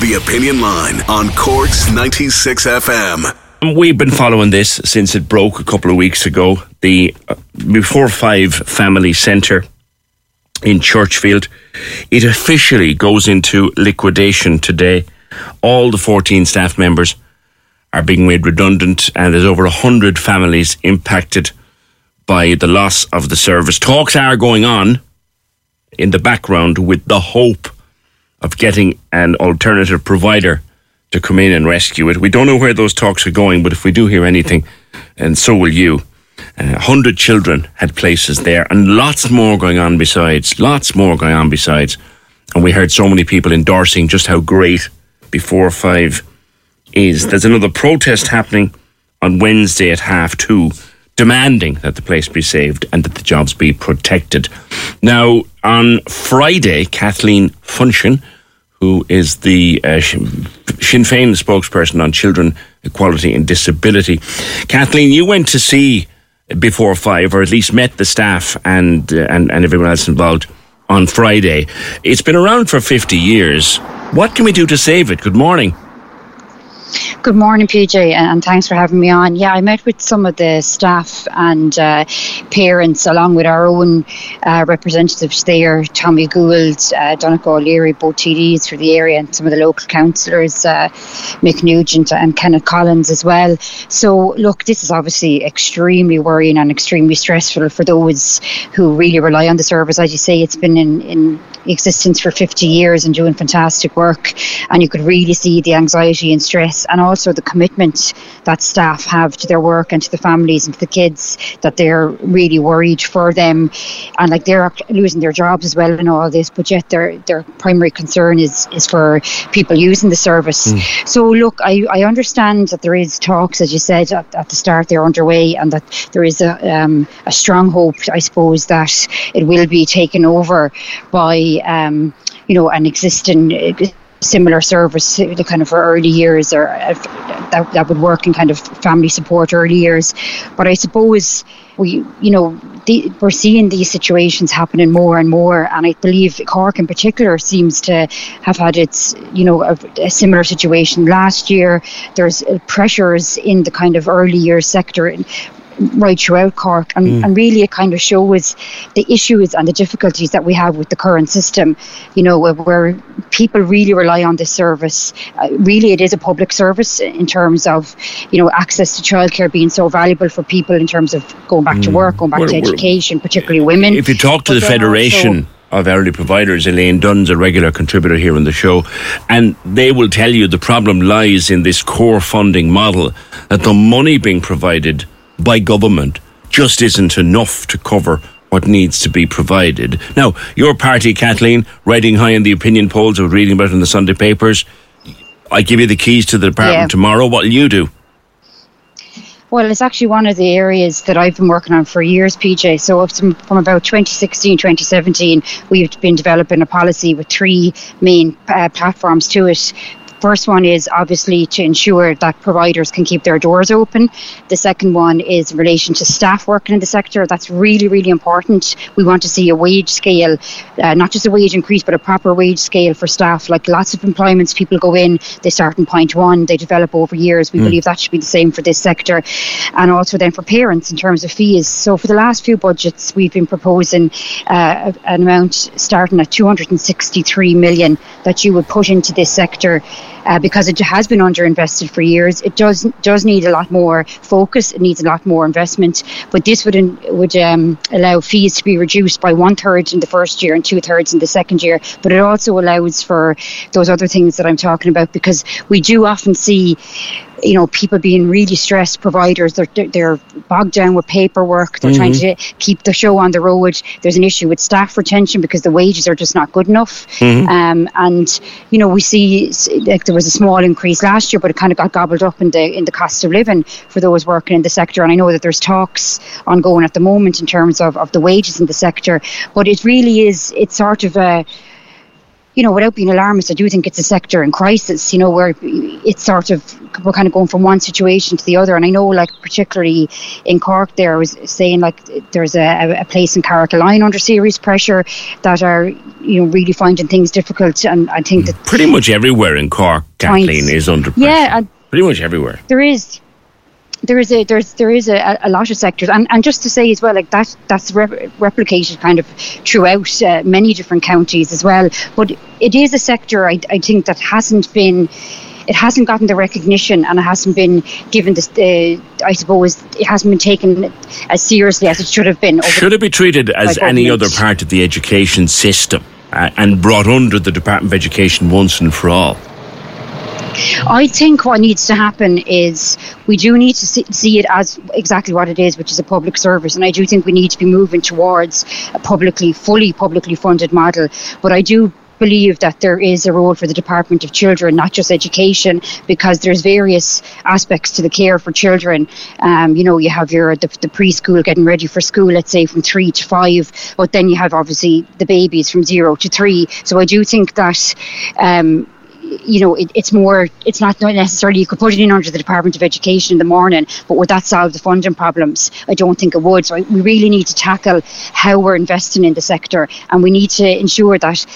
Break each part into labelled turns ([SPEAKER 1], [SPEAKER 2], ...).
[SPEAKER 1] The Opinion Line on Corks 96 FM.
[SPEAKER 2] We've been following this since it broke a couple of weeks ago. The uh, Before Five Family Centre in Churchfield. It officially goes into liquidation today. All the 14 staff members are being made redundant, and there's over 100 families impacted by the loss of the service. Talks are going on in the background with the hope of getting an alternative provider to come in and rescue it. We don't know where those talks are going, but if we do hear anything, and so will you, uh, 100 children had places there, and lots more going on besides. Lots more going on besides. And we heard so many people endorsing just how great Before Five is. There's another protest happening on Wednesday at half two, demanding that the place be saved and that the jobs be protected. Now, on Friday, Kathleen Funchion, who is the uh, Sinn Féin spokesperson on children, equality and disability. Kathleen, you went to see before five, or at least met the staff and uh, and and everyone else involved on Friday. It's been around for fifty years. What can we do to save it? Good morning.
[SPEAKER 3] Good morning, PJ, and thanks for having me on. Yeah, I met with some of the staff and uh, parents, along with our own uh, representatives there, Tommy Gould, uh, Donnchadh O'Leary, both TDs for the area, and some of the local councillors, uh, Mick Nugent and Kenneth Collins as well. So, look, this is obviously extremely worrying and extremely stressful for those who really rely on the service. As you say, it's been in, in existence for 50 years and doing fantastic work, and you could really see the anxiety and stress and also the commitment that staff have to their work and to the families and to the kids that they're really worried for them and like they're losing their jobs as well in all this but yet their their primary concern is is for people using the service mm. so look I, I understand that there is talks as you said at, at the start they're underway and that there is a, um, a strong hope I suppose that it will be taken over by um, you know an existing similar service the kind of for early years or uh, that, that would work in kind of family support early years. But i suppose we you know the, we're seeing these situations happening more and more and i believe cork in particular seems to have had its you know a, a similar situation last year. There's uh, pressures in the kind of early years sector right throughout Cork. And, mm. and really, it kind of shows the issues and the difficulties that we have with the current system, you know, where, where people really rely on this service. Uh, really, it is a public service in terms of, you know, access to childcare being so valuable for people in terms of going back mm. to work, going back well, to education, particularly women.
[SPEAKER 2] If you talk to but the Federation, also, of early providers. Elaine Dunne's a regular contributor here on the show, and they will tell you the problem lies in this core funding model that the money being provided by government just isn't enough to cover what needs to be provided. Now, your party, Kathleen, riding high in the opinion polls or reading about it in the Sunday papers, I give you the keys to the department yeah. tomorrow. What will you do?
[SPEAKER 3] Well, it's actually one of the areas that I've been working on for years, PJ. So from about 2016, 2017, we've been developing a policy with three main uh, platforms to it First one is obviously to ensure that providers can keep their doors open. The second one is in relation to staff working in the sector. That's really, really important. We want to see a wage scale, uh, not just a wage increase, but a proper wage scale for staff. Like lots of employments, people go in, they start in point one, they develop over years. We mm. believe that should be the same for this sector. And also then for parents in terms of fees. So for the last few budgets, we've been proposing uh, an amount starting at 263 million that you would put into this sector uh, because it has been underinvested for years. It does does need a lot more focus. It needs a lot more investment. But this would would um, allow fees to be reduced by one third in the first year and two thirds in the second year. But it also allows for those other things that I'm talking about because we do often see you know, people being really stressed, providers, they're, they're bogged down with paperwork, they're mm-hmm. trying to keep the show on the road. There's an issue with staff retention because the wages are just not good enough. Mm-hmm. Um, and, you know, we see like there was a small increase last year, but it kind of got gobbled up in the, in the cost of living for those working in the sector. And I know that there's talks ongoing at the moment in terms of, of the wages in the sector, but it really is, it's sort of a, you know, without being alarmist, I do think it's a sector in crisis, you know, where it's sort of, we're kind of going from one situation to the other. And I know, like, particularly in Cork, there was saying, like, there's a, a place in Carrigaline under serious pressure that are, you know, really finding things difficult. And I think mm. that.
[SPEAKER 2] Pretty much everywhere in Cork, Kathleen, is under pressure. Yeah. Pretty much everywhere.
[SPEAKER 3] There is there is a there's there is a, a lot of sectors. And, and just to say as well like that that's replicated kind of throughout uh, many different counties as well. But it is a sector I, I think that hasn't been it hasn't gotten the recognition and it hasn't been given this uh, I suppose it hasn't been taken as seriously as it should have been.
[SPEAKER 2] Should it be treated as any other part of the education system uh, and brought under the Department of Education once and for all
[SPEAKER 3] I think what needs to happen is we do need to see, it as exactly what it is, which is a public service. And I do think we need to be moving towards a publicly, fully publicly funded model. But I do believe that there is a role for the Department of Children, not just education, because there's various aspects to the care for children. Um, you know, you have your the, the, preschool getting ready for school, let's say from three to five, but then you have obviously the babies from zero to three. So I do think that um, you know, it, it's more, it's not necessarily, you could put it in under the Department of Education in the morning, but would that solve the funding problems? I don't think it would. So we really need to tackle how we're investing in the sector and we need to ensure that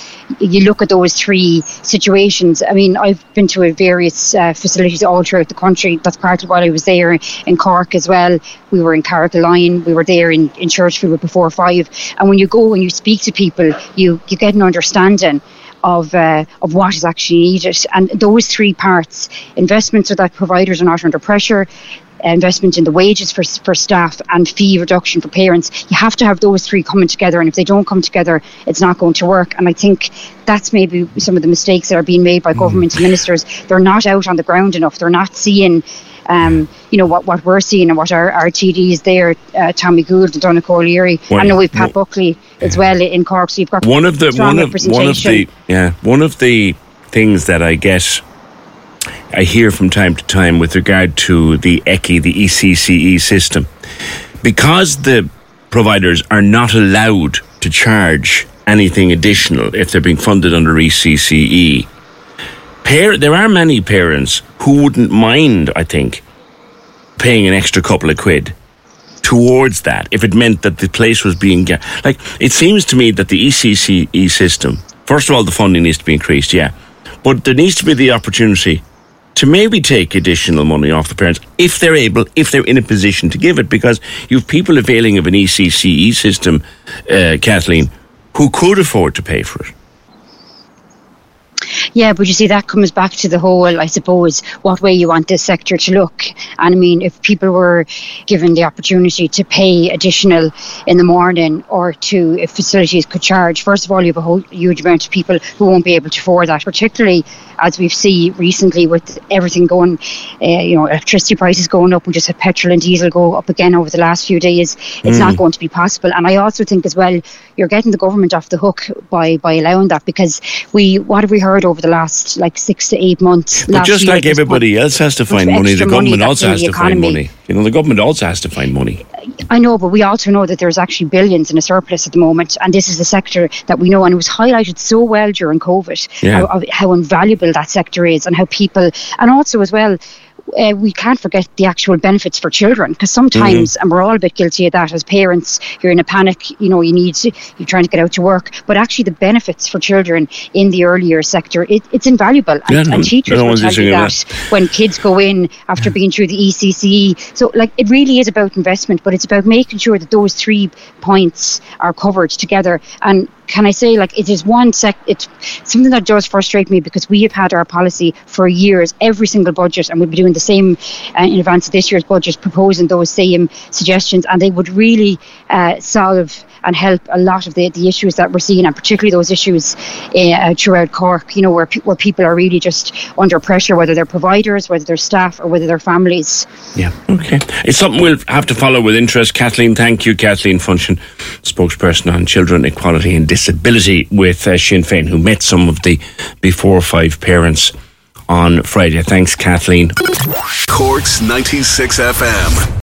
[SPEAKER 3] you look at those three situations. I mean, I've been to various uh, facilities all throughout the country. That's part of what I was there in Cork as well. We were in Carrigaline, we were there in, in Churchfield before five. And when you go and you speak to people, you, you get an understanding of uh, of what is actually needed. And those three parts: investment so that providers are not under pressure, investment in the wages for, for staff and fee reduction for parents. You have to have those three coming together, and if they don't come together, it's not going to work. And I think that's maybe some of the mistakes that are being made by mm. government and ministers. They're not out on the ground enough. They're not seeing um, you know what, what we're seeing and what our, our TDs there, uh, Tommy Gould and Donnchadh O'Leary. Well, I know we've Pat Buckley as well in Cork. So you've got
[SPEAKER 2] one of the one of one of the yeah one of the things that I get I hear from time to time with regard to the ECCE, the ECCE system, because the providers are not allowed to charge anything additional if they're being funded under ECCE par- there are many parents who wouldn't mind, I think, paying an extra couple of quid towards that if it meant that the place was being ga- like it seems to me that the ECCE system first of all the funding needs to be increased yeah but there needs to be the opportunity to maybe take additional money off the parents if they're able if they're in a position to give it because you've people availing of an ECCE system uh, Kathleen who could afford to pay for it
[SPEAKER 3] yeah, but you see, that comes back to the whole, I suppose, what way you want this sector to look. And I mean, if people were given the opportunity to pay additional in the morning or to, if facilities could charge, first of all, you have a whole huge amount of people who won't be able to afford that, particularly as we've seen recently with everything going, uh, you know, electricity prices going up. We just had petrol and diesel go up again over the last few days. It's mm. not going to be possible. And I also think as well, you're getting the government off the hook by, by allowing that because we, what have we heard over the last like six to eight months?
[SPEAKER 2] But just like everybody else has to find money, the government money also has to economy. find money. You know, the government also has to find money.
[SPEAKER 3] I know, but we also know that there's actually billions in a surplus at the moment, and this is a sector that we know, and it was highlighted so well during COVID,
[SPEAKER 2] Yeah.
[SPEAKER 3] how, how invaluable that sector is, and how people, and also as well, uh, we can't forget the actual benefits for children because sometimes, and we're all a bit guilty of that as parents, you're in a panic, you know, you need to, you're trying to get out to work, but actually the benefits for children in the earlier sector, it, it's invaluable.
[SPEAKER 2] Yeah,
[SPEAKER 3] and,
[SPEAKER 2] no-
[SPEAKER 3] and teachers
[SPEAKER 2] no
[SPEAKER 3] will tell you
[SPEAKER 2] disagreeing
[SPEAKER 3] that when kids go in after being through the ECCE. So, like, it really is about investment, but it's about making sure that those three points are covered together. And can I say, like, it is one sec, it's something that does frustrate me because we have had our policy for years, every single budget, and we'll be doing the same uh, in advance of this year's budget, proposing those same suggestions, and they would really uh, solve and help a lot of the, the issues that we're seeing, and particularly those issues uh, throughout Cork, you know, where, pe- where people are really just under pressure, whether they're providers, whether they're staff, or whether they're families.
[SPEAKER 2] Yeah, okay. It's something we'll have to follow with interest. Kathleen, thank you. Kathleen Funchion, spokesperson on children, equality and disability with uh, Sinn Féin, who met some of the before five parents on Friday. Thanks, Kathleen.
[SPEAKER 1] Corks 96 FM.